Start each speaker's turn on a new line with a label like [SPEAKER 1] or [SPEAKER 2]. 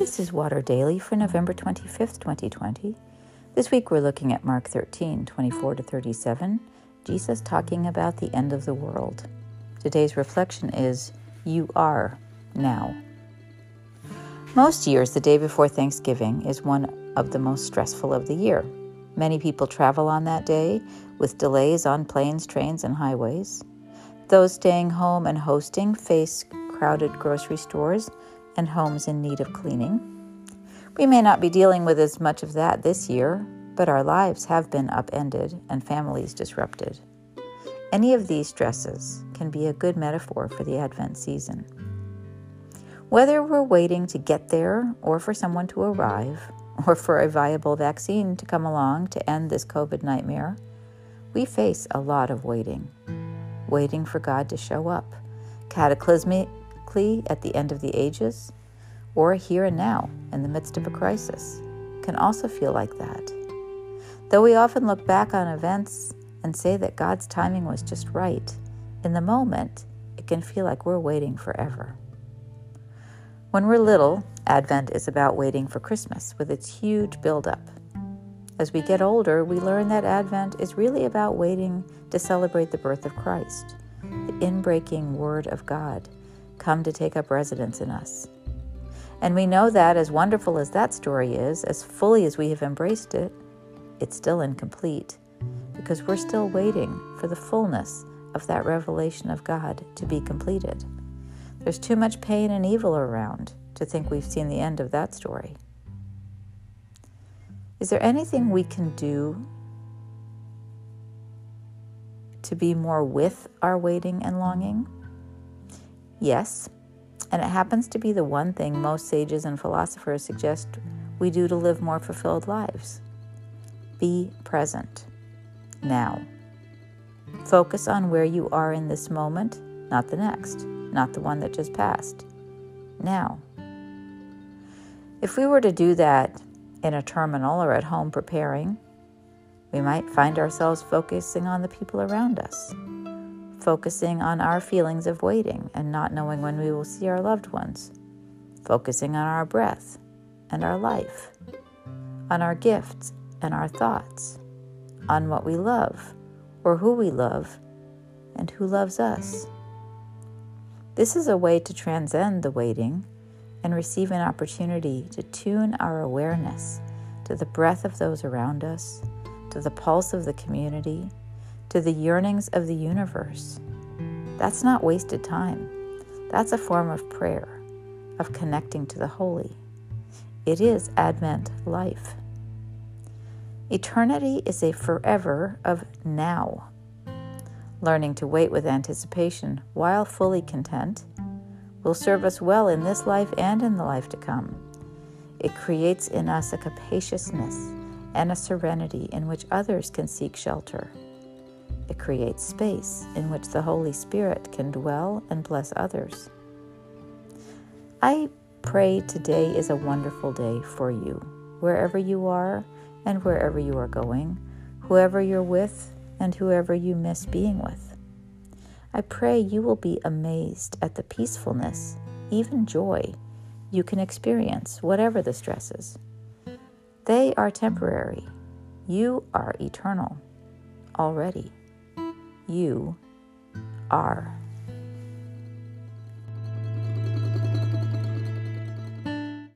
[SPEAKER 1] This is Water Daily for November 25th, 2020. This week we're looking at Mark 13, 24 to 37, Jesus talking about the end of the world. Today's reflection is You are now. Most years, the day before Thanksgiving is one of the most stressful of the year. Many people travel on that day with delays on planes, trains, and highways. Those staying home and hosting face crowded grocery stores and homes in need of cleaning. We may not be dealing with as much of that this year, but our lives have been upended and families disrupted. Any of these stresses can be a good metaphor for the Advent season. Whether we're waiting to get there or for someone to arrive, or for a viable vaccine to come along to end this COVID nightmare, we face a lot of waiting. Waiting for God to show up, at the end of the ages, or here and now in the midst of a crisis, can also feel like that. Though we often look back on events and say that God's timing was just right, in the moment, it can feel like we're waiting forever. When we're little, Advent is about waiting for Christmas with its huge buildup. As we get older, we learn that Advent is really about waiting to celebrate the birth of Christ, the inbreaking Word of God, come to take up residence in us. And we know that, as wonderful as that story is, as fully as we have embraced it, it's still incomplete because we're still waiting for the fullness of that revelation of God to be completed. There's too much pain and evil around to think we've seen the end of that story. Is there anything we can do to be more with our waiting and longing? Yes, and it happens to be the one thing most sages and philosophers suggest we do to live more fulfilled lives. Be present now. Focus on where you are in this moment, not the next not the one that just passed. Now, if we were to do that in a terminal or at home preparing, we might find ourselves focusing on the people around us, focusing on our feelings of waiting and not knowing when we will see our loved ones, focusing on our breath and our life, on our gifts and our thoughts, on what we love or who we love and who loves us. This is a way to transcend the waiting and receive an opportunity to tune our awareness to the breath of those around us, to the pulse of the community, to the yearnings of the universe. That's not wasted time. That's a form of prayer, of connecting to the holy. It is Advent life. Eternity is a forever of now learning to wait with anticipation while fully content, will serve us well in this life and in the life to come. It creates in us a capaciousness and a serenity in which others can seek shelter. It creates space in which the Holy Spirit can dwell and bless others. I pray today is a wonderful day for you, wherever you are and wherever you are going, whoever you're with and whoever you miss being with. I pray you will be amazed at the peacefulness, even joy, you can experience, whatever the stresses. They are temporary. You are eternal already. You are.